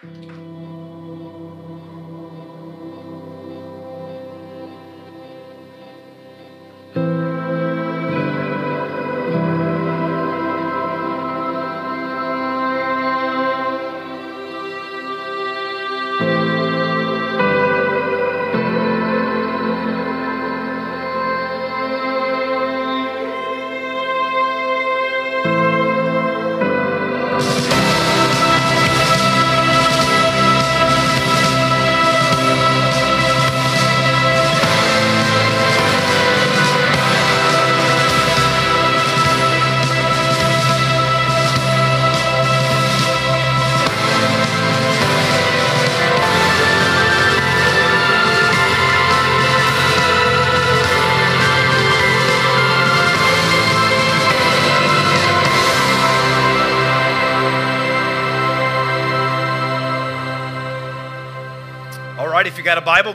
got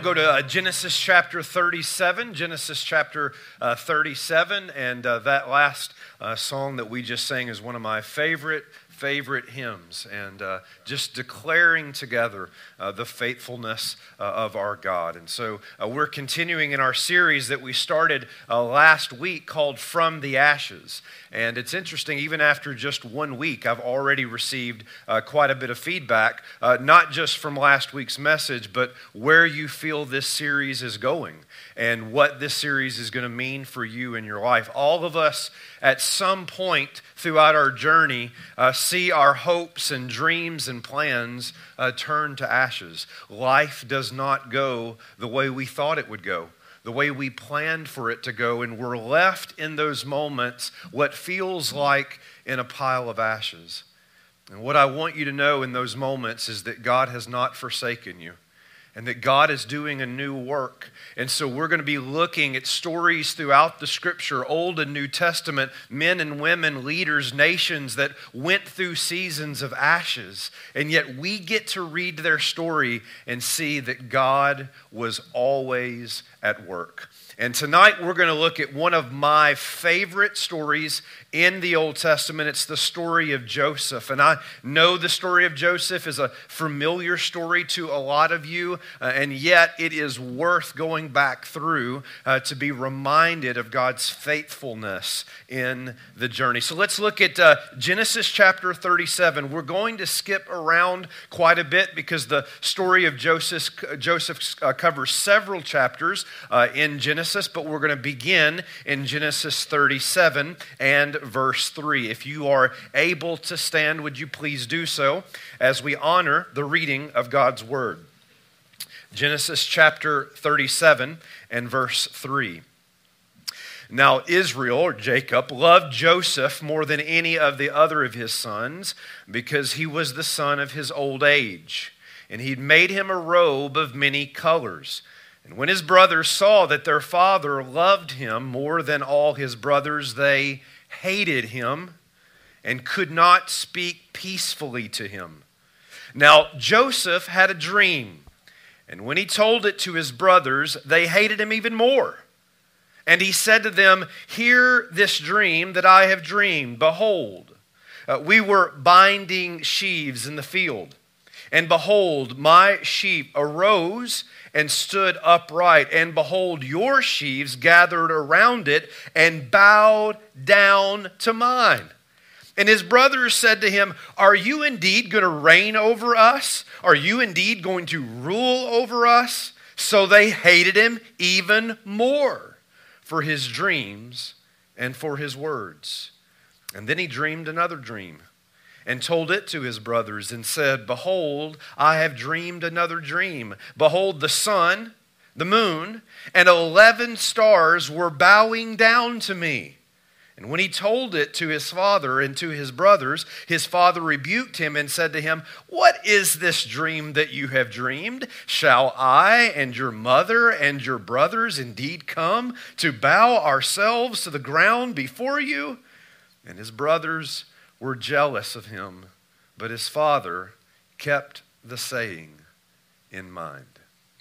go to uh, Genesis chapter 37. Genesis chapter uh, 37. And uh, that last uh, song that we just sang is one of my favorite favorite hymns and uh, just declaring together uh, the faithfulness uh, of our God. And so uh, we're continuing in our series that we started uh, last week called From the Ashes. And it's interesting, even after just one week, I've already received uh, quite a bit of feedback, not just from last week's message, but where you feel this series is going and what this series is going to mean for you in your life. All of us, at some point throughout our journey, see our hopes and dreams and plans uh, turn to ashes. Life does not go the way we thought it would go. The way we planned for it to go, and we're left in those moments what feels like in a pile of ashes. And what I want you to know in those moments is that God has not forsaken you and that God is doing a new work. And so we're going to be looking at stories throughout the scripture, Old and New Testament, men and women, leaders, nations that went through seasons of ashes. And yet we get to read their story and see that God was always at work. And tonight we're going to look at one of my favorite stories in the Old Testament. It's the story of Joseph. And I know the story of Joseph is a familiar story to a lot of you, uh, and yet it is worth going back through uh, to be reminded of God's faithfulness in the journey. So let's look at uh, Genesis chapter 37. We're going to skip around quite a bit because the story of Joseph, Joseph uh, covers several chapters uh, in Genesis, but we're going to begin in Genesis 37 and verse 3. If you are able to stand, would you please do so as we honor the reading of God's word? Genesis chapter 37 and verse 3. Now, Israel, or Jacob, loved Joseph more than any of the other of his sons because he was the son of his old age. And he'd made him a robe of many colors. And when his brothers saw that their father loved him more than all his brothers, they hated him and could not speak peacefully to him. Now, Joseph had a dream, and when he told it to his brothers, they hated him even more. And he said to them, Hear this dream that I have dreamed. Behold, uh, we were binding sheaves in the field. And behold, my sheep arose and stood upright. And behold, your sheaves gathered around it and bowed down to mine. And his brothers said to him, Are you indeed going to reign over us? Are you indeed going to rule over us? So they hated him even more for his dreams and for his words. And then he dreamed another dream and told it to his brothers and said, Behold, I have dreamed another dream. Behold, the sun, the moon, and eleven stars were bowing down to me. And when he told it to his father and to his brothers, his father rebuked him and said to him, What is this dream that you have dreamed? Shall I and your mother and your brothers indeed come to bow ourselves to the ground before you? And his brothers were jealous of him, but his father kept the saying in mind.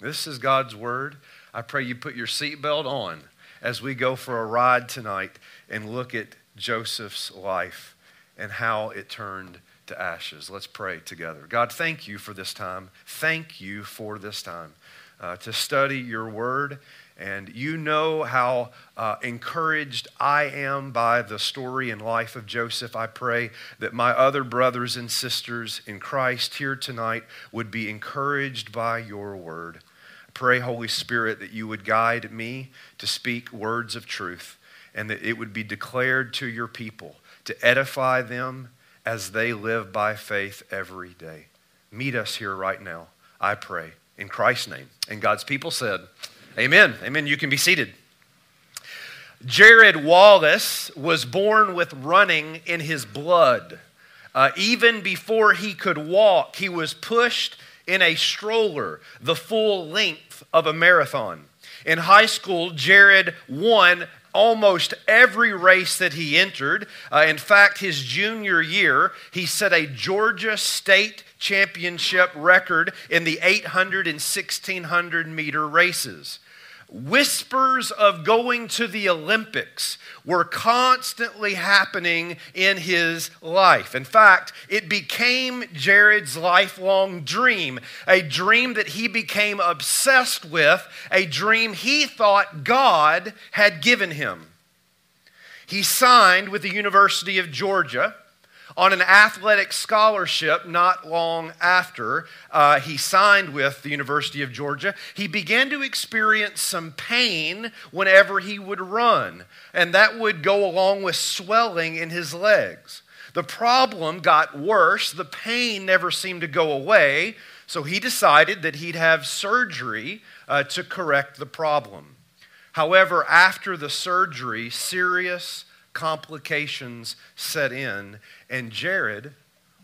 This is God's word. I pray you put your seatbelt on as we go for a ride tonight and look at Joseph's life and how it turned to ashes. Let's pray together. God, thank you for this time. Thank you for this time uh, to study your word. And you know how uh, encouraged I am by the story and life of Joseph. I pray that my other brothers and sisters in Christ here tonight would be encouraged by your word. Pray, Holy Spirit, that you would guide me to speak words of truth and that it would be declared to your people to edify them as they live by faith every day. Meet us here right now, I pray, in Christ's name. And God's people said, Amen. Amen. You can be seated. Jarryd Wallace was born with running in his blood. Uh, even before he could walk, he was pushed in a stroller the full length of a marathon. In high school, Jarryd won almost every race that he entered. Uh, in fact, his junior year, he set a Georgia State Championship record in the 800 and 1600 meter races. Whispers of going to the Olympics were constantly happening in his life. In fact, it became Jarryd's lifelong dream, a dream that he became obsessed with, a dream he thought God had given him. He signed with the University of Georgia on an athletic scholarship not long after uh, he signed with the University of Georgia, he began to experience some pain whenever he would run, and that would go along with swelling in his legs. The problem got worse, the pain never seemed to go away, so he decided that he'd have surgery uh, to correct the problem. However, after the surgery, serious complications set in, and Jarryd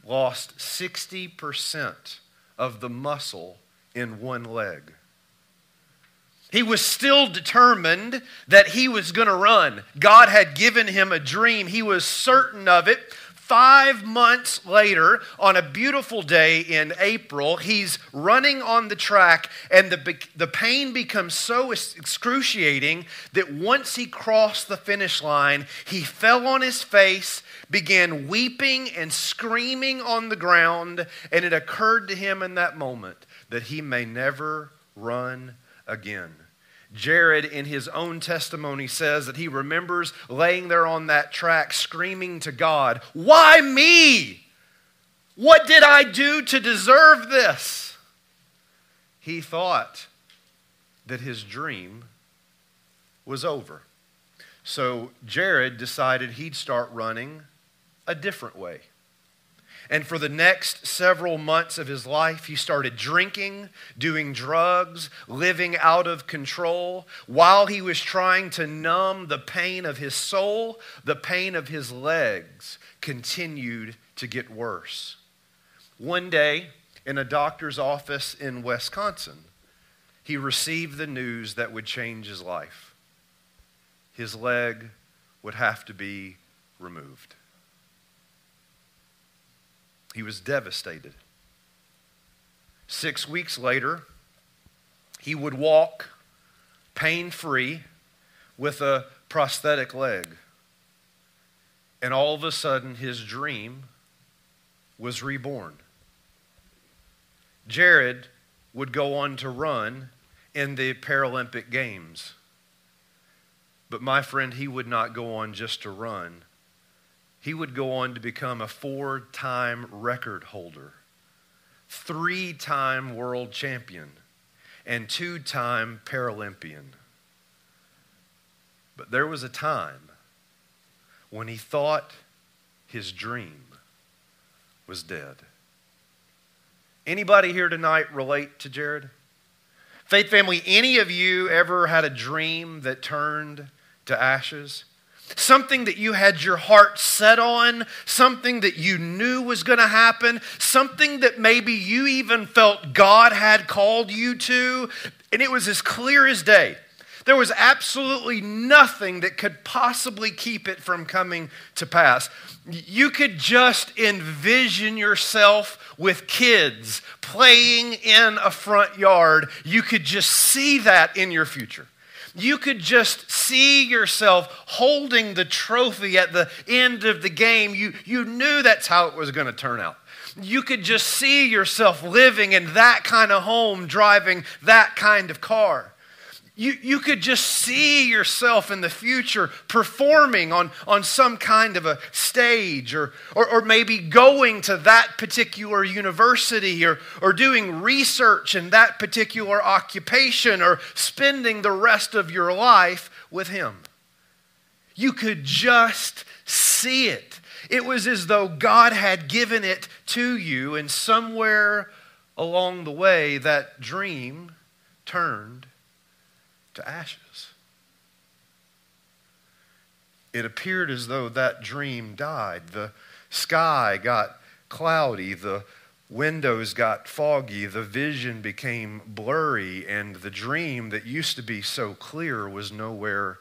lost 60% of the muscle in one leg. He was still determined that he was going to run. God had given him a dream. He was certain of it. Five months later, on a beautiful day in April, he's running on the track, and the, the pain becomes so excruciating that once he crossed the finish line, he fell on his face, began weeping and screaming on the ground, and it occurred to him in that moment that he may never run again. Jarryd, in his own testimony, says that he remembers laying there on that track screaming to God, Why me? What did I do to deserve this? He thought that his dream was over. So Jarryd decided he'd start running a different way. And for the next several months of his life, he started drinking, doing drugs, living out of control. While he was trying to numb the pain of his soul, the pain of his legs continued to get worse. One day, in a doctor's office in Wisconsin, he received the news that would change his life. His leg would have to be removed. He was devastated. Six weeks later, he would walk pain free with a prosthetic leg. And all of a sudden, his dream was reborn. Jarryd would go on to run in the Paralympic Games. But my friend, he would not go on just to run he would go on to become a four time record holder, three time world champion, and two time Paralympian. But there was a time when he thought his dream was dead. Anybody here tonight relate to Jarryd? Faith family, any of you ever had a dream that turned to ashes? Something that you had your heart set on, something that you knew was going to happen, something that maybe you even felt God had called you to, and it was as clear as day. There was absolutely nothing that could possibly keep it from coming to pass. You could just envision yourself with kids playing in a front yard. You could just see that in your future. You could just see yourself holding the trophy at the end of the game. You, you knew that's how it was going to turn out. You could just see yourself living in that kind of home, driving that kind of car. You, you could just see yourself in the future performing on, on some kind of a stage or, or, or maybe going to that particular university or, or doing research in that particular occupation or spending the rest of your life with Him. You could just see it. It was as though God had given it to you, and somewhere along the way, that dream turned to ashes. It appeared as though that dream died. The sky got cloudy, the windows got foggy, the vision became blurry, and the dream that used to be so clear was nowhere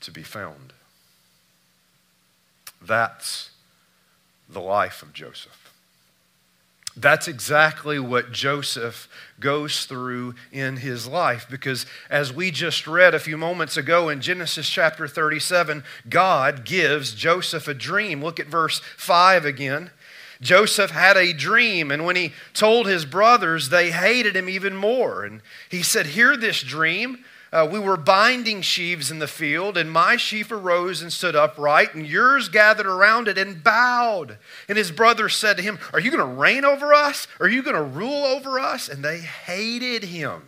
to be found. That's the life of Joseph. That's exactly what Joseph goes through in his life because, as we just read a few moments ago in Genesis chapter 37, God gives Joseph a dream. Look at verse 5 again. Joseph had a dream, and when he told his brothers, they hated him even more. And he said, Hear this dream. Uh, we were binding sheaves in the field, and my sheaf arose and stood upright, and yours gathered around it and bowed. And his brothers said to him, Are you going to reign over us? Are you going to rule over us? And they hated him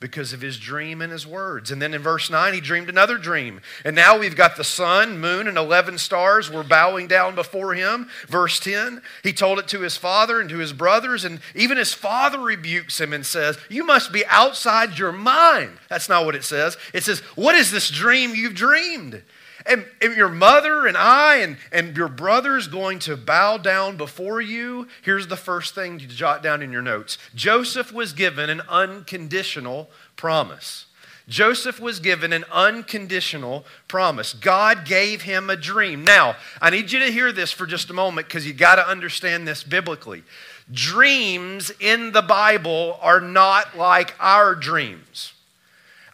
because of his dream and his words. And then in verse 9, he dreamed another dream. And now we've got the sun, moon, and 11 stars were bowing down before him. Verse 10, he told it to his father and to his brothers. And even his father rebukes him and says, You must be outside your mind. That's not what it says. It says, What is this dream you've dreamed? And, and, your mother and I and, and your brother is going to bow down before you. Here's the first thing to jot down in your notes Joseph was given an unconditional promise. Joseph was given an unconditional promise. God gave him a dream. Now, I need you to hear this for just a moment because you got to understand this biblically. Dreams in the Bible are not like our dreams.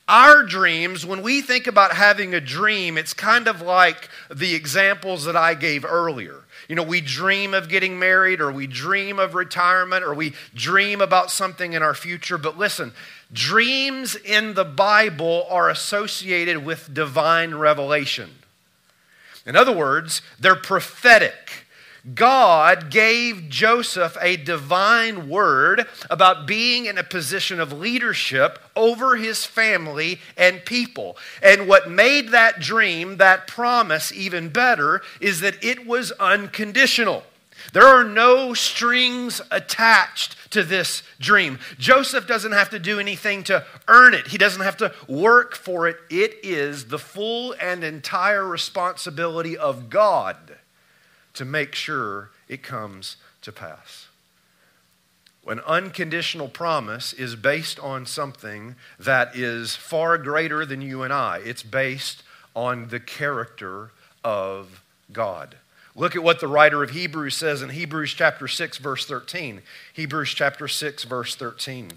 Our dreams, when we think about having a dream, it's kind of like the examples that I gave earlier. You know, we dream of getting married, or we dream of retirement, or we dream about something in our future. But listen, dreams in the Bible are associated with divine revelation. In other words, they're prophetic. God gave Joseph a divine word about being in a position of leadership over his family and people. And what made that dream, that promise, even better is that it was unconditional. There are no strings attached to this dream. Joseph doesn't have to do anything to earn it, he doesn't have to work for it. It is the full and entire responsibility of God to make sure it comes to pass. An unconditional promise is based on something that is far greater than you and I. It's based on the character of God. Look at what the writer of Hebrews says in Hebrews chapter 6 verse 13. Hebrews chapter 6 verse 13.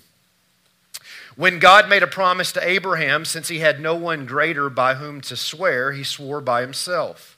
When God made a promise to Abraham, since he had no one greater by whom to swear, he swore by himself.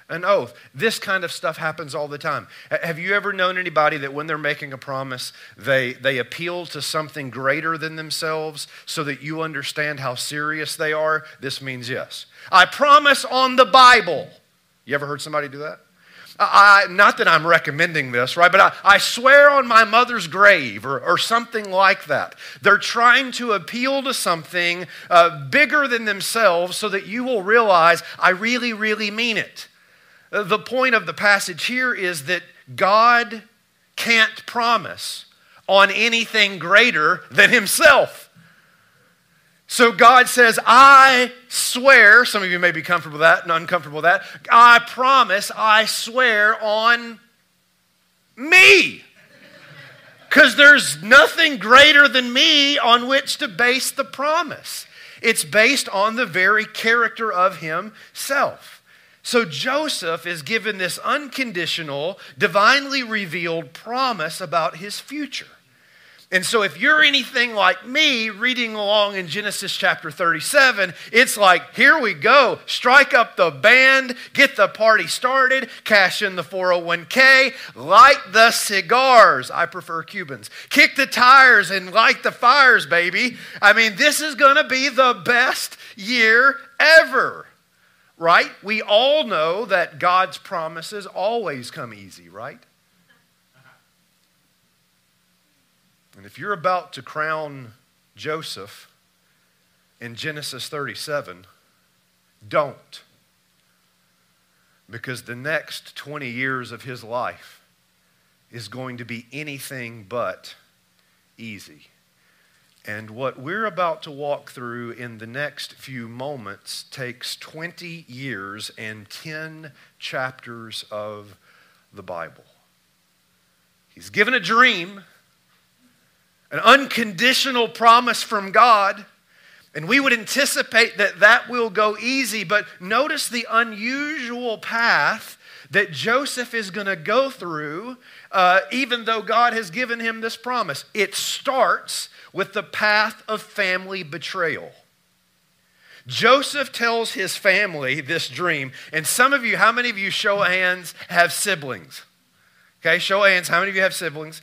an oath. This kind of stuff happens all the time. Have you ever known anybody that when they're making a promise, they, they appeal to something greater than themselves so that you understand how serious they are? This means yes. I promise on the Bible. You ever heard somebody do that? I, not that I'm recommending this, right? But I, I swear on my mother's grave or, or something like that. They're trying to appeal to something uh, bigger than themselves so that you will realize I really, really mean it. The point of the passage here is that God can't promise on anything greater than Himself. So God says, I swear, some of you may be comfortable with that and uncomfortable with that. I promise, I swear on Me. Because there's nothing greater than me on which to base the promise. It's based on the very character of himself. So Joseph is given this unconditional, divinely revealed promise about his future. And so, if you're anything like me reading along in Genesis chapter 37, it's like, here we go. Strike up the band, get the party started, cash in the 401k, light the cigars. I prefer Cubans. Kick the tires and light the fires, baby. I mean, this is going to be the best year ever, right? We all know that God's promises always come easy, right? And if you're about to crown Joseph in Genesis 37, don't. Because the next 20 years of his life is going to be anything but easy. And what we're about to walk through in the next few moments takes 20 years and 10 chapters of the Bible. He's given a dream an unconditional promise from God. And we would anticipate that that will go easy, but notice the unusual path that Joseph is going to go through, uh, even though God has given him this promise. It starts with the path of family betrayal. Joseph tells his family this dream, and some of you, how many of you, show hands, have siblings? Okay, show hands, how many of you have siblings?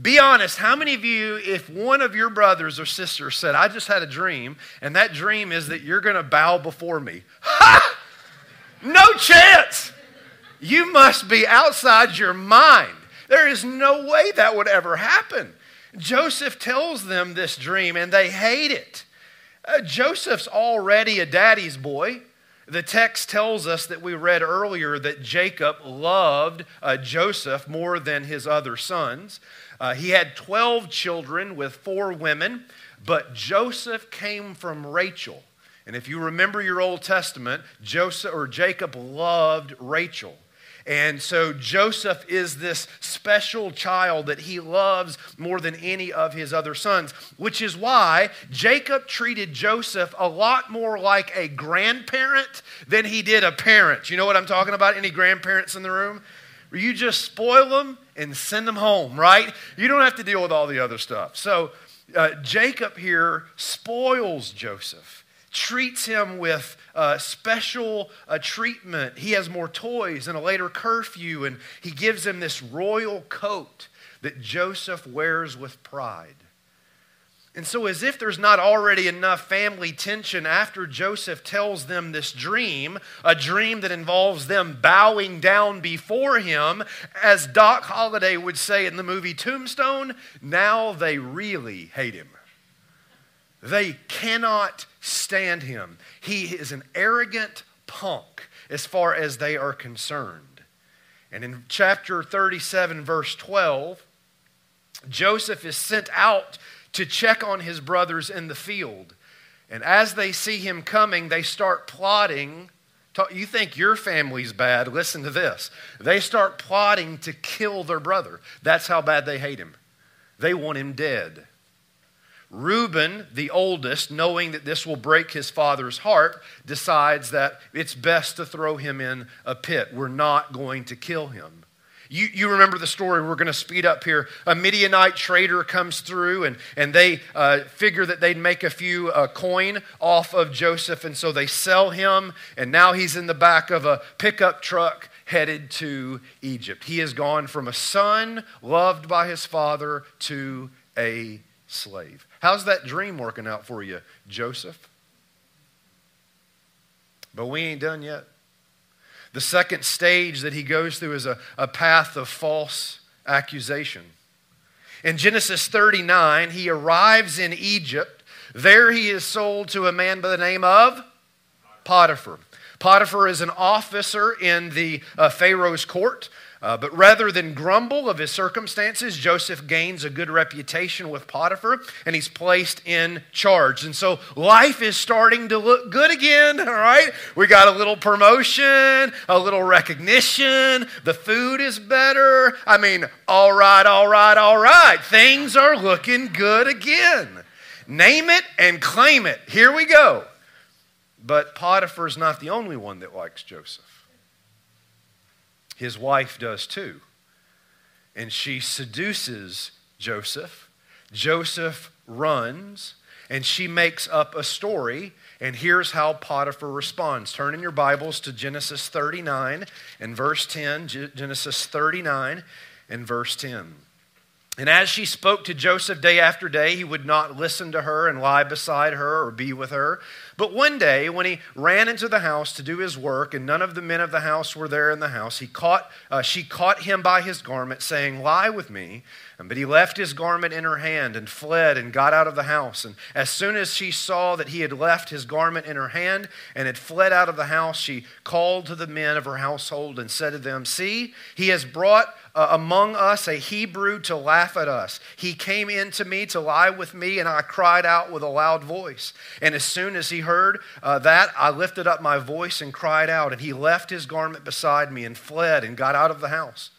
Be honest, how many of you, if one of your brothers or sisters said, I just had a dream, and that dream is that you're going to bow before me? Ha! No chance! You must be outside your mind. There is no way that would ever happen. Joseph tells them this dream, and they hate it. Uh, Joseph's already a daddy's boy. The text tells us that we read earlier that Jacob loved uh, Joseph more than his other sons. Uh, he had 12 children with four women, but Joseph came from Rachel. And if you remember your Old Testament, Joseph or Jacob loved Rachel. And so Joseph is this special child that he loves more than any of his other sons, which is why Jacob treated Joseph a lot more like a grandparent than he did a parent. You know what I'm talking about? Any grandparents in the room? You just spoil them and send them home, right? You don't have to deal with all the other stuff. So uh, Jacob here spoils Joseph, treats him with uh, special uh, treatment. He has more toys and a later curfew, and he gives him this royal coat that Joseph wears with pride. And so, as if there's not already enough family tension after Joseph tells them this dream, a dream that involves them bowing down before him, as Doc Holliday would say in the movie Tombstone, now they really hate him. They cannot stand him. He is an arrogant punk as far as they are concerned. And in chapter 37, verse 12, Joseph is sent out to check on his brothers in the field. And as they see him coming, they start plotting. You think your family's bad? Listen to this. They start plotting to kill their brother. That's how bad they hate him. They want him dead. Reuben, the oldest, knowing that this will break his father's heart, decides that it's best to throw him in a pit. We're not going to kill him. You, you remember the story. We're going to speed up here. A Midianite trader comes through, and, and they uh, figure that they'd make a few uh, coin off of Joseph, and so they sell him, and now he's in the back of a pickup truck headed to Egypt. He has gone from a son loved by his father to a slave. How's that dream working out for you, Joseph? But we ain't done yet. The second stage that he goes through is a, a path of false accusation. In Genesis 39, he arrives in Egypt. There he is sold to a man by the name of Potiphar. Potiphar is an officer in the uh, Pharaoh's court. Uh, but rather than grumble of his circumstances, Joseph gains a good reputation with Potiphar and he's placed in charge. And so life is starting to look good again, all right? We got a little promotion, a little recognition, the food is better. I mean, all right, all right, all right. Things are looking good again. Name it and claim it. Here we go. But Potiphar's not the only one that likes Joseph. His wife does too. And she seduces Joseph. Joseph runs, and she makes up a story. And here's how Potiphar responds. Turn in your Bibles to Genesis 39 and verse 10. Genesis 39 and verse 10. And as she spoke to Joseph day after day, he would not listen to her and lie beside her or be with her. But one day, when he ran into the house to do his work, and none of the men of the house were there in the house, he caught, uh, she caught him by his garment, saying, Lie with me. But he left his garment in her hand and fled and got out of the house. And as soon as she saw that he had left his garment in her hand and had fled out of the house, she called to the men of her household and said to them, See, he has brought uh, among us a Hebrew to laugh at us. He came in to me to lie with me, and I cried out with a loud voice. And as soon as he heard uh, that, I lifted up my voice and cried out. And he left his garment beside me and fled and got out of the house.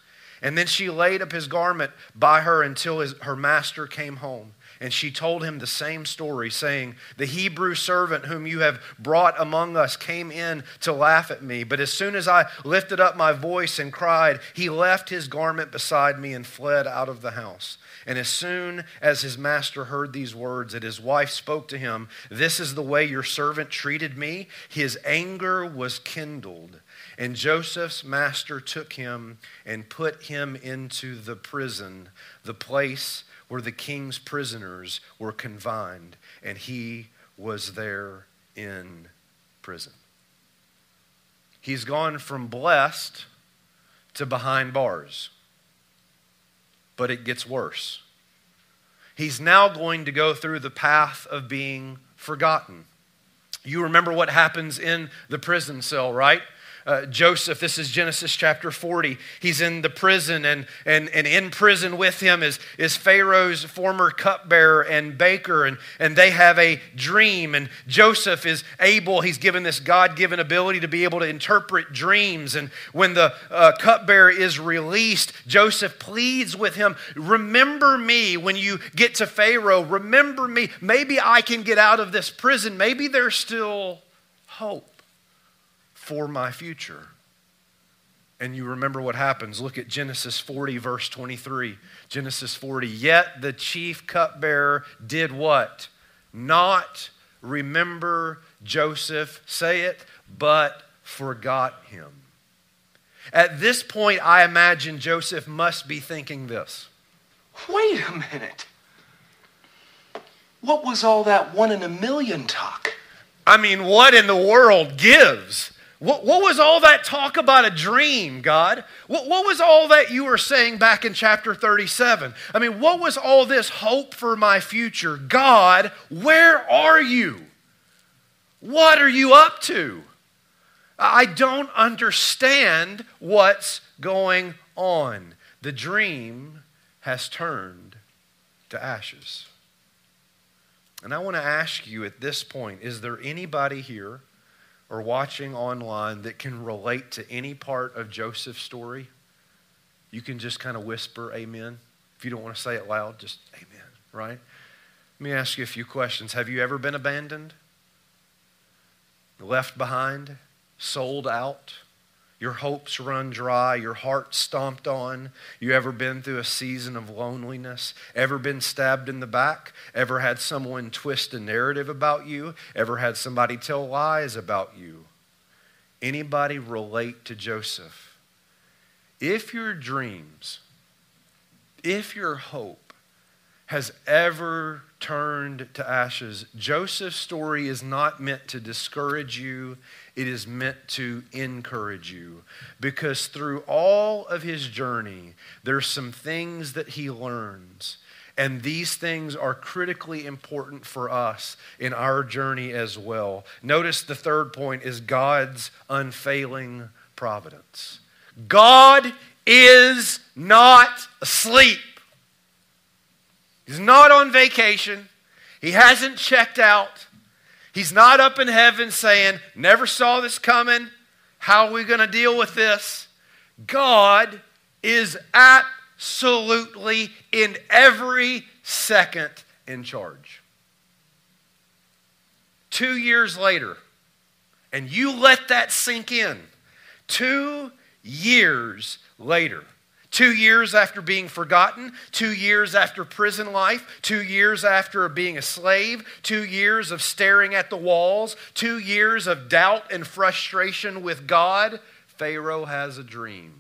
And then she laid up his garment by her until his, her master came home. And she told him the same story, saying, The Hebrew servant whom you have brought among us came in to laugh at me. But as soon as I lifted up my voice and cried, he left his garment beside me and fled out of the house. And as soon as his master heard these words, that his wife spoke to him, This is the way your servant treated me, his anger was kindled. And Joseph's master took him and put him into the prison, the place where the king's prisoners were confined, and he was there in prison. He's gone from blessed to behind bars. But it gets worse. He's now going to go through the path of being forgotten. You remember what happens in the prison cell, right? Uh, Joseph. This is Genesis chapter 40. He's in the prison, and, and, and in prison with him is, is Pharaoh's former cupbearer and baker, and, and they have a dream. And Joseph is able, he's given this God given ability to be able to interpret dreams. And when the uh, cupbearer is released, Joseph pleads with him Remember me when you get to Pharaoh. Remember me. Maybe I can get out of this prison. Maybe there's still hope for my future. And you remember what happens. Look at Genesis 40, verse 23. Genesis 40. Yet the chief cupbearer did what? Not remember Joseph, say it, but forgot him. At this point, I imagine Joseph must be thinking this. Wait a minute. What was all that one in a million talk? I mean, what in the world gives? What, what was all that talk about a dream, God? What, what was all that you were saying back in chapter 37? I mean, what was all this hope for my future? God, where are you? What are you up to? I don't understand what's going on. The dream has turned to ashes. And I want to ask you at this point is there anybody here? Or watching online that can relate to any part of Joseph's story, you can just kind of whisper amen. If you don't want to say it loud, just amen, right? Let me ask you a few questions. Have you ever been abandoned? Left behind? Sold out? Your hopes run dry, your heart stomped on? You ever been through a season of loneliness? Ever been stabbed in the back? Ever had someone twist a narrative about you? Ever had somebody tell lies about you? Anybody relate to Joseph? If your dreams, if your hope has ever turned to ashes, Joseph's story is not meant to discourage you it is meant to encourage you. Because through all of his journey, there's some things that he learns. And these things are critically important for us in our journey as well. Notice the third point is God's unfailing providence. God is not asleep. He's not on vacation. He hasn't checked out. He's not up in heaven saying, Never saw this coming. How are we going to deal with this? God is absolutely in every second in charge. Two years later, and you let that sink in. Two years later, Two years after being forgotten, two years after prison life, two years after being a slave, two years of staring at the walls, two years of doubt and frustration with God, Pharaoh has a dream.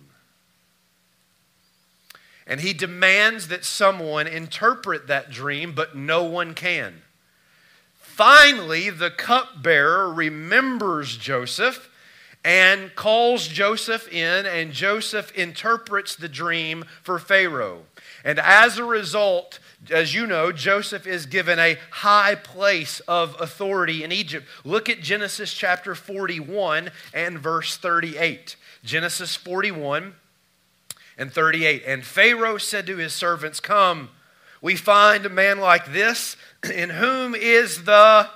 And he demands that someone interpret that dream, but no one can. Finally, the cupbearer remembers Joseph and calls Joseph in, and Joseph interprets the dream for Pharaoh. And as a result, as you know, Joseph is given a high place of authority in Egypt. Look at Genesis chapter 41 and verse 38. Genesis 41 and 38. And Pharaoh said to his servants, Come, we find a man like this, in whom is the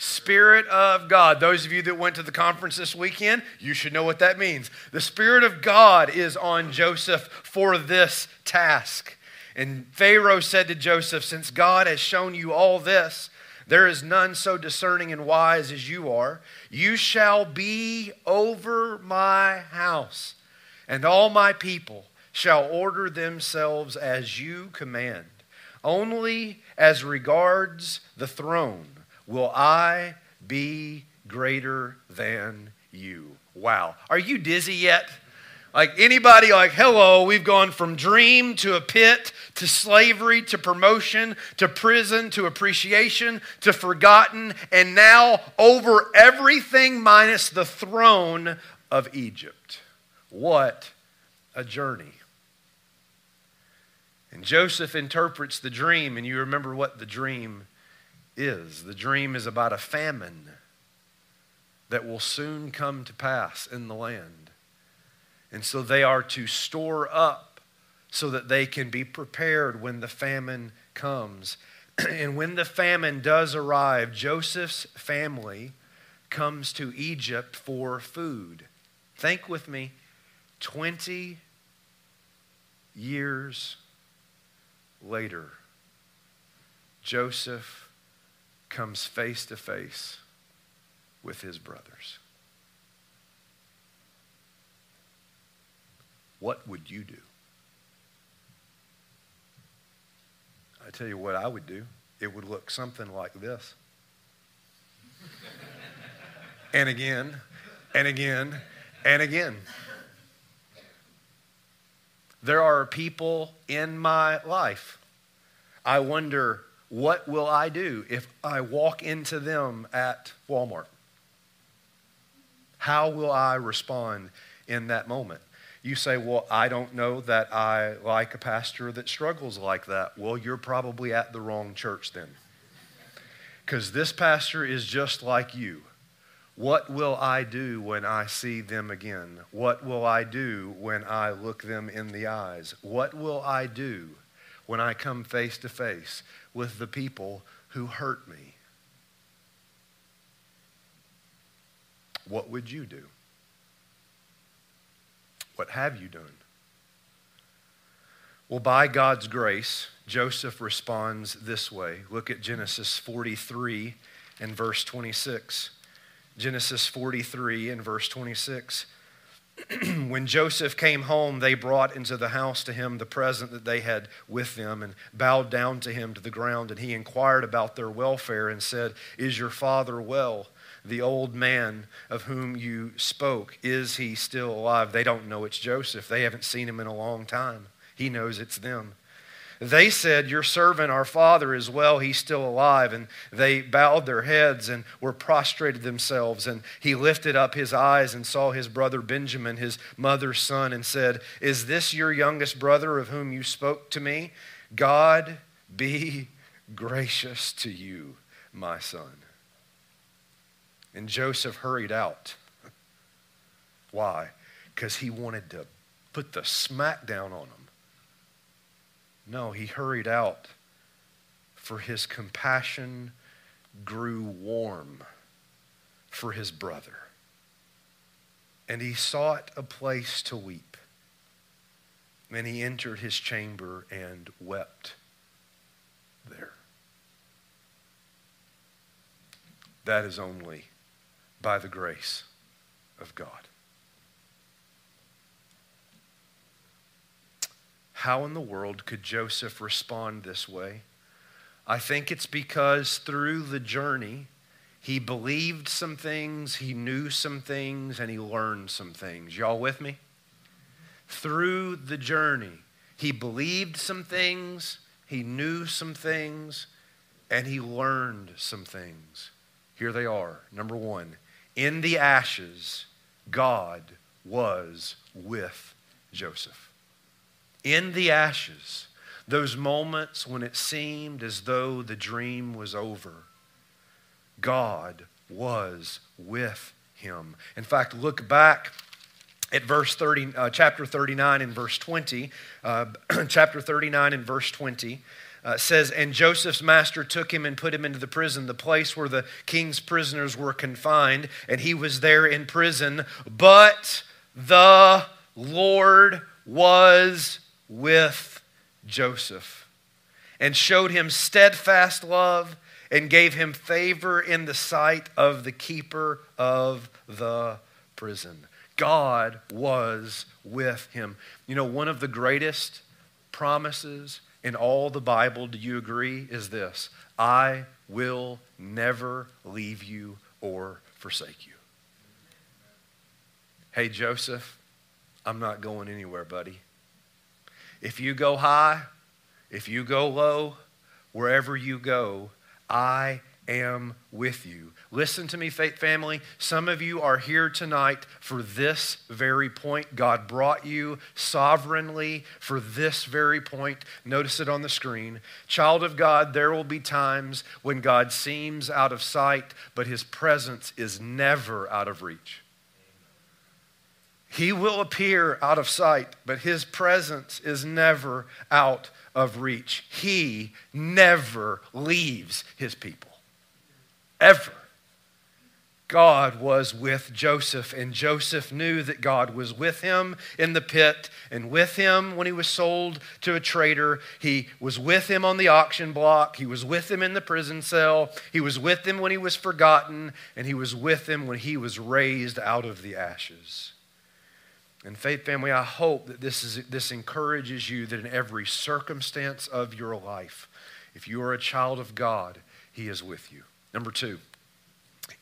Spirit of God. Those of you that went to the conference this weekend, you should know what that means. The Spirit of God is on Joseph for this task. And Pharaoh said to Joseph, Since God has shown you all this, there is none so discerning and wise as you are. You shall be over my house, and all my people shall order themselves as you command. Only as regards the throne will I be greater than you. Wow. Are you dizzy yet? Like anybody, like, hello, we've gone from dream to a pit to slavery to promotion to prison to appreciation to forgotten, and now over everything minus the throne of Egypt. What a journey. And Joseph interprets the dream, and you remember what the dream is. The dream is about a famine that will soon come to pass in the land. And so they are to store up so that they can be prepared when the famine comes. and when the famine does arrive, Joseph's family comes to Egypt for food. Think with me 20 years later, Joseph comes face to face with his brothers. What would you do? I tell you what I would do. It would look something like this. and again, and again, and again. There are people in my life. I wonder what will I do if I walk into them at Walmart? How will I respond in that moment? You say, Well, I don't know that I like a pastor that struggles like that. Well, you're probably at the wrong church then. Because this pastor is just like you. What will I do when I see them again? What will I do when I look them in the eyes? What will I do when I come face to face with the people who hurt me. What would you do? What have you done? Well, by God's grace, Joseph responds this way. Look at Genesis 43 and verse 26. Genesis 43 and verse 26. when Joseph came home, they brought into the house to him the present that they had with them and bowed down to him to the ground. And he inquired about their welfare and said, Is your father well? The old man of whom you spoke, is he still alive? They don't know it's Joseph. They haven't seen him in a long time. He knows it's them. They said, Your servant, our father, is well. He's still alive. And they bowed their heads and were prostrated themselves. And he lifted up his eyes and saw his brother Benjamin, his mother's son, and said, Is this your youngest brother of whom you spoke to me? God be gracious to you, my son. And Joseph hurried out. Why? Because he wanted to put the smack down on him. No, he hurried out, for his compassion grew warm for his brother. And he sought a place to weep. And he entered his chamber and wept there. That is only by the grace of God. How in the world could Joseph respond this way? I think it's because through the journey, he believed some things, he knew some things, and he learned some things. Y'all with me? Through the journey, he believed some things, he knew some things, and he learned some things. Here they are. Number one, in the ashes, God was with Joseph. In the ashes, those moments when it seemed as though the dream was over, God was with him. In fact, look back at verse 30, uh, chapter 39 and verse 20. Uh, chapter 39 and verse 20 uh, says, And Joseph's master took him and put him into the prison, the place where the king's prisoners were confined, and he was there in prison. But the Lord was with Joseph and showed him steadfast love and gave him favor in the sight of the keeper of the prison. God was with him. You know, one of the greatest promises in all the Bible, do you agree, is this I will never leave you or forsake you. Hey, Joseph, I'm not going anywhere, buddy. If you go high, if you go low, wherever you go, I am with you. Listen to me, faith family. Some of you are here tonight for this very point. God brought you sovereignly for this very point. Notice it on the screen. Child of God, there will be times when God seems out of sight, but his presence is never out of reach. He will appear out of sight, but his presence is never out of reach. He never leaves his people. Ever. God was with Joseph, and Joseph knew that God was with him in the pit and with him when he was sold to a trader. He was with him on the auction block. He was with him in the prison cell. He was with him when he was forgotten, and he was with him when he was raised out of the ashes. And, faith family, I hope that this, is, this encourages you that in every circumstance of your life, if you are a child of God, He is with you. Number two,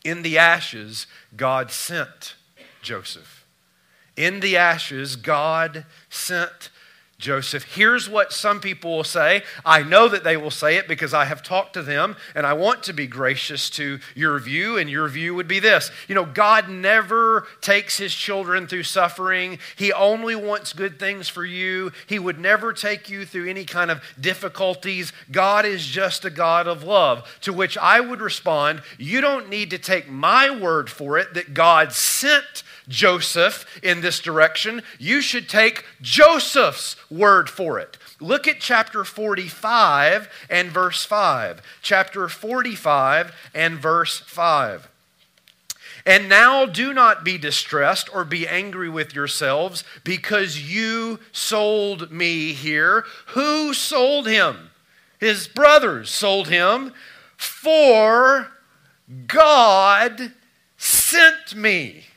in the ashes, God sent Joseph. In the ashes, God sent Joseph. Here's what some people will say. I know that they will say it because I have talked to them, and I want to be gracious to your view, and your view would be this You know, God never takes his children through suffering, He only wants good things for you. He would never take you through any kind of difficulties. God is just a God of love. To which I would respond, You don't need to take my word for it that God sent Joseph in this direction. You should take Joseph's word for it. Look at chapter 45 and verse 5. Chapter 45 and verse 5. And now do not be distressed or be angry with yourselves because you sold me here. Who sold him? His brothers sold him. For God sent me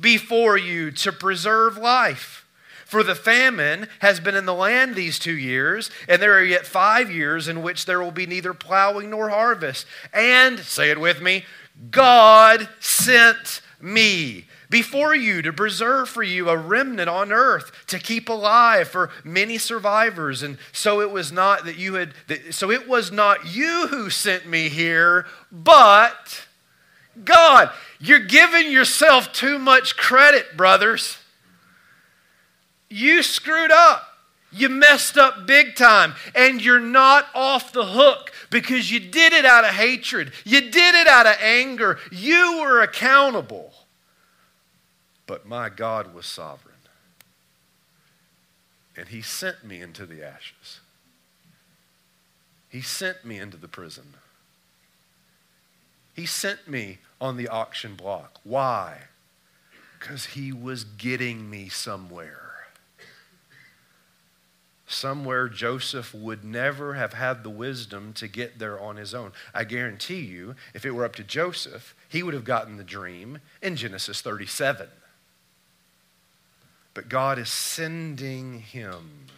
before you to preserve life. For the famine has been in the land these two years, and there are yet five years in which there will be neither plowing nor harvest. And, say it with me, God sent me before you to preserve for you a remnant on earth to keep alive for many survivors and so it was not that you had so it was not you who sent me here but God you're giving yourself too much credit, brothers. You screwed up. You messed up big time, and you're not off the hook because you did it out of hatred. You did it out of anger. You were accountable. But my God was sovereign. and he sent me into the ashes. He sent me into the prison. He sent me on the auction block. Why? Because he was getting me somewhere. Somewhere Joseph would never have had the wisdom to get there on his own. I guarantee you, if it were up to Joseph, he would have gotten the dream in Genesis 37. But God is sending him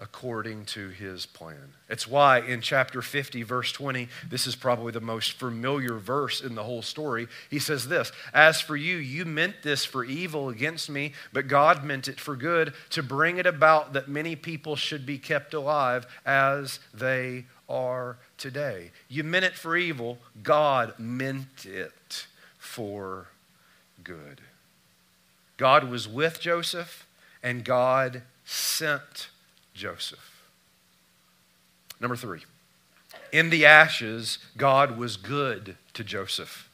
according to his plan. It's why in chapter 50, verse 20, this is probably the most familiar verse in the whole story. He says this As for you, you meant this for evil against me, but God meant it for good to bring it about that many people should be kept alive as they are today. You meant it for evil, God meant it for good. God was with Joseph, and God sent Joseph. Number three, in the ashes, God was good to Joseph.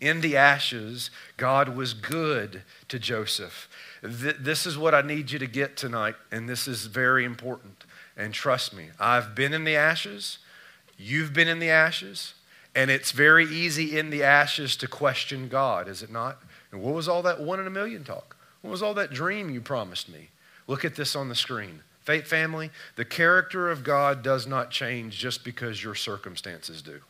In the ashes, God was good to Joseph. This is what I need you to get tonight, and this is very important. And trust me, I've been in the ashes, you've been in the ashes, and it's very easy in the ashes to question God, is it not? And what was all that one in a million talk? What was all that dream you promised me? Look at this on the screen. Faith family, the character of God does not change just because your circumstances do.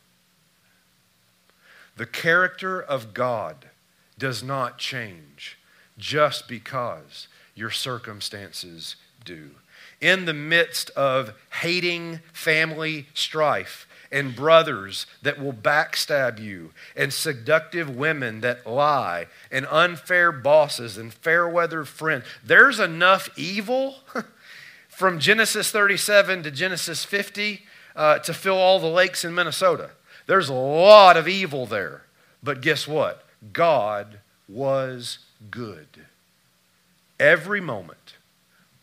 The character of God does not change just because your circumstances do. In the midst of hating family strife, and brothers that will backstab you, and seductive women that lie, and unfair bosses and fair weather friends. There's enough evil from Genesis 37 to Genesis 50 uh, to fill all the lakes in Minnesota. There's a lot of evil there. But guess what? God was good. Every moment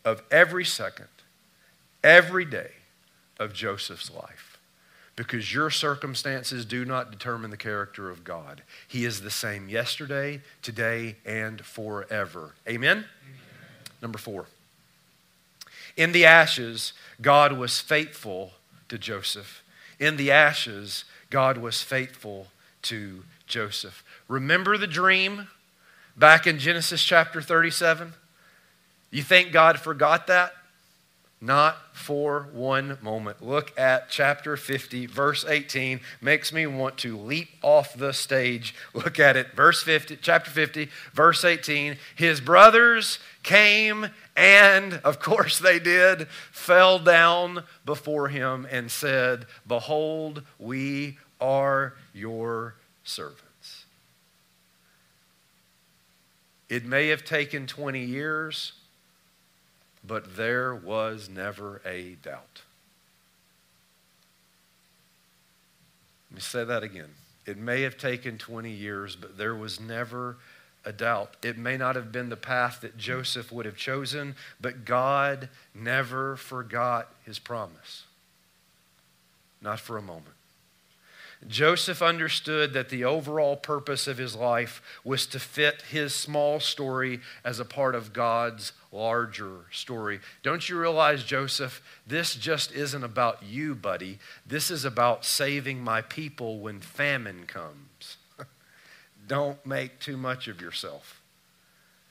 of every second, every day of Joseph's life. Because your circumstances do not determine the character of God. He is the same yesterday, today, and forever. Amen? Amen. Number four. In the ashes, God was faithful to Joseph. In the ashes, God was faithful to Joseph. Remember the dream back in Genesis chapter 37? You think God forgot that? Not for one moment. Look at chapter 50, verse 18. Makes me want to leap off the stage. Look at it. Verse 50, chapter 50, verse 18. His brothers came and, of course they did, fell down before him and said, Behold, we are your servants. It may have taken 20 years but there was never a doubt. Let me say that again. It may have taken 20 years, but there was never a doubt. It may not have been the path that Joseph would have chosen, but God never forgot his promise. Not for a moment. Joseph understood that the overall purpose of his life was to fit his small story as a part of God's larger story. Don't you realize, Joseph, this just isn't about you, buddy. This is about saving my people when famine comes. Don't make too much of yourself.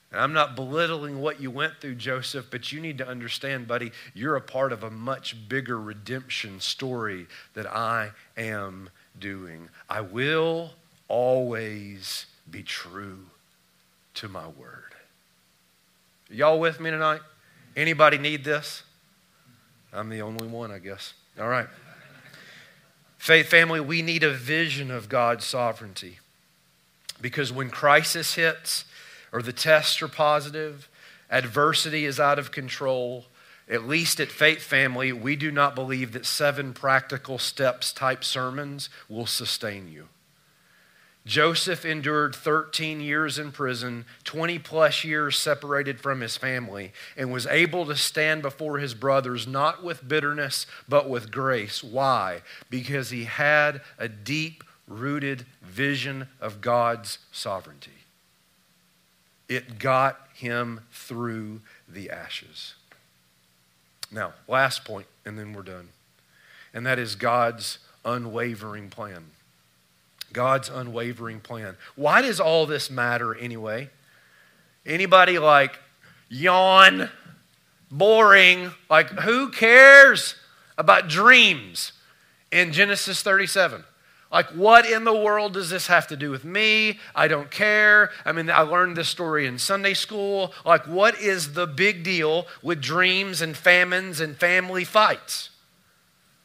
And I'm not belittling what you went through, Joseph, but you need to understand, buddy, you're a part of a much bigger redemption story that I am doing. I will always be true to my word. Y'all with me tonight? Anybody need this? I'm the only one, I guess. All right. Faith family, we need a vision of God's sovereignty. Because when crisis hits, or the tests are positive, adversity is out of control, at least at Faith Family, we do not believe that seven practical steps type sermons will sustain you. Joseph endured 13 years in prison, 20 plus years separated from his family, and was able to stand before his brothers not with bitterness, but with grace. Why? Because he had a deep rooted vision of God's sovereignty. It got him through the ashes. Now, last point, and then we're done. And that is God's unwavering plan. God's unwavering plan. Why does all this matter anyway? Anybody like yawn, boring, like who cares about dreams in Genesis 37? Like, what in the world does this have to do with me? I don't care. I mean, I learned this story in Sunday school. Like, what is the big deal with dreams and famines and family fights?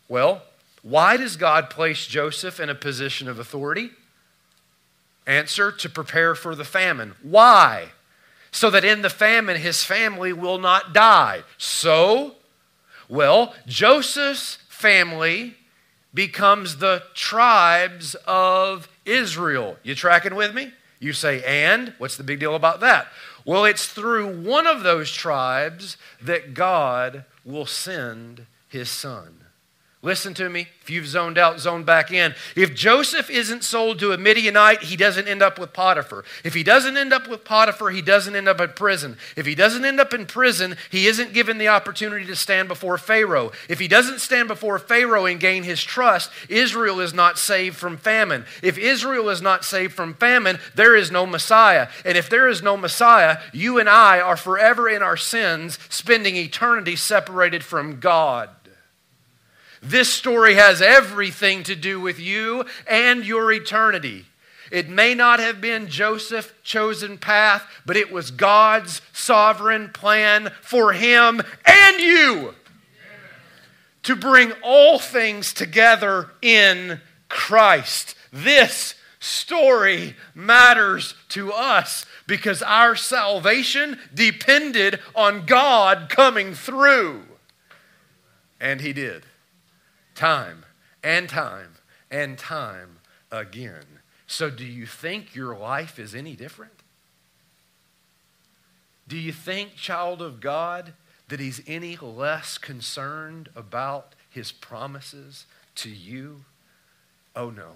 Well, why does God place Joseph in a position of authority? Answer to prepare for the famine. Why? So that in the famine his family will not die. So, well, Joseph's family becomes the tribes of Israel. You tracking with me? You say, and? What's the big deal about that? Well, it's through one of those tribes that God will send his son. Listen to me. If you've zoned out, zone back in. If Joseph isn't sold to a Midianite, he doesn't end up with Potiphar. If he doesn't end up with Potiphar, he doesn't end up in prison. If he doesn't end up in prison, he isn't given the opportunity to stand before Pharaoh. If he doesn't stand before Pharaoh and gain his trust, Israel is not saved from famine. If Israel is not saved from famine, there is no Messiah. And if there is no Messiah, you and I are forever in our sins, spending eternity separated from God. This story has everything to do with you and your eternity. It may not have been Joseph's chosen path, but it was God's sovereign plan for him and you to bring all things together in Christ. This story matters to us because our salvation depended on God coming through. And He did time and time and time again. So, do you think your life is any different? Do you think, child of God, that He's any less concerned about His promises to you? Oh, no.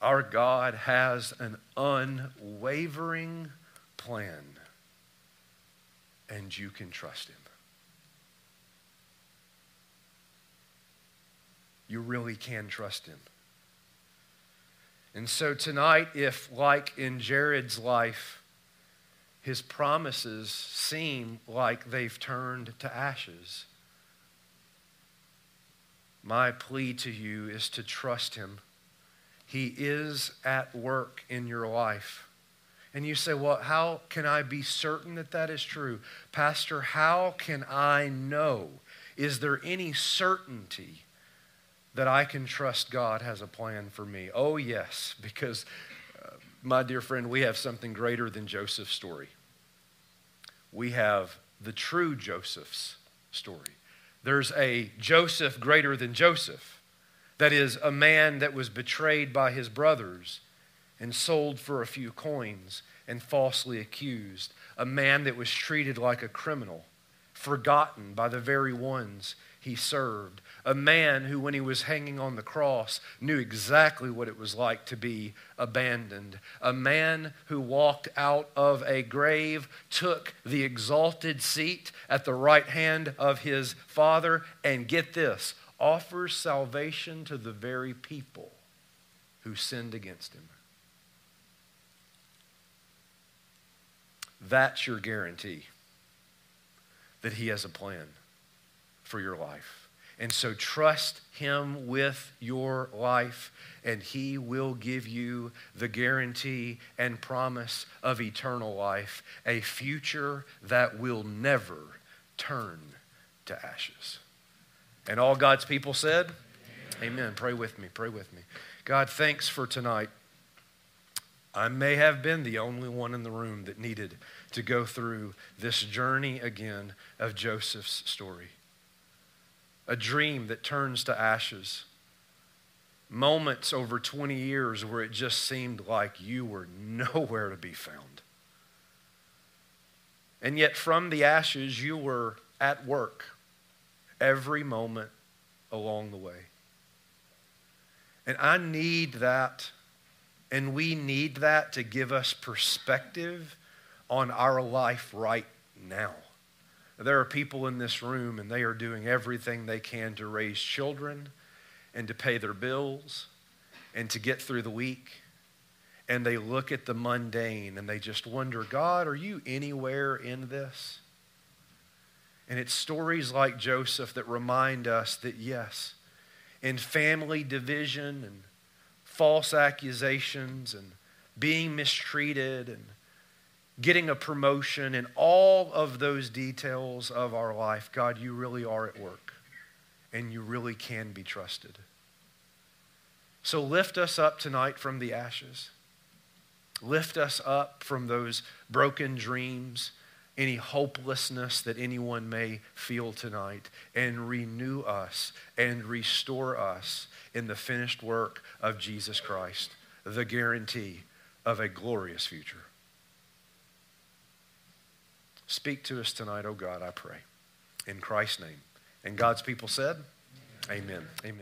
Our God has an unwavering plan, and you can trust Him. You really can trust him. And so tonight, if like in Jarryd's life, his promises seem like they've turned to ashes, my plea to you is to trust him. He is at work in your life. And you say, Well, how can I be certain that that is true? Pastor, how can I know? Is there any certainty that I can trust God has a plan for me. Oh, yes, because, uh, my dear friend, we have something greater than Joseph's story. We have the true Joseph's story. There's a Joseph greater than Joseph. That is, a man that was betrayed by his brothers and sold for a few coins and falsely accused. A man that was treated like a criminal, forgotten by the very ones he served. A man who, when he was hanging on the cross, knew exactly what it was like to be abandoned. A man who walked out of a grave, took the exalted seat at the right hand of his Father, and get this, offers salvation to the very people who sinned against him. That's your guarantee that he has a plan for your life. And so trust Him with your life, and He will give you the guarantee and promise of eternal life, a future that will never turn to ashes. And all God's people said, Amen. Amen. Pray with me. Pray with me. God, thanks for tonight. I may have been the only one in the room that needed to go through this journey again of Joseph's story a dream that turns to ashes. Moments over 20 years where it just seemed like you were nowhere to be found. And yet, from the ashes, you were at work every moment along the way. And I need that, and we need that to give us perspective on our life right now. There are people in this room, and they are doing everything they can to raise children and to pay their bills and to get through the week. And they look at the mundane and they just wonder, God, are you anywhere in this? And it's stories like Joseph that remind us that, yes, in family division and false accusations and being mistreated and getting a promotion and all of those details of our life, God, you really are at work and you really can be trusted. So lift us up tonight from the ashes. Lift us up from those broken dreams, any hopelessness that anyone may feel tonight, and renew us and restore us in the finished work of Jesus Christ, the guarantee of a glorious future. Speak to us tonight, oh God, I pray. In Christ's name. And God's people said, Amen. Amen.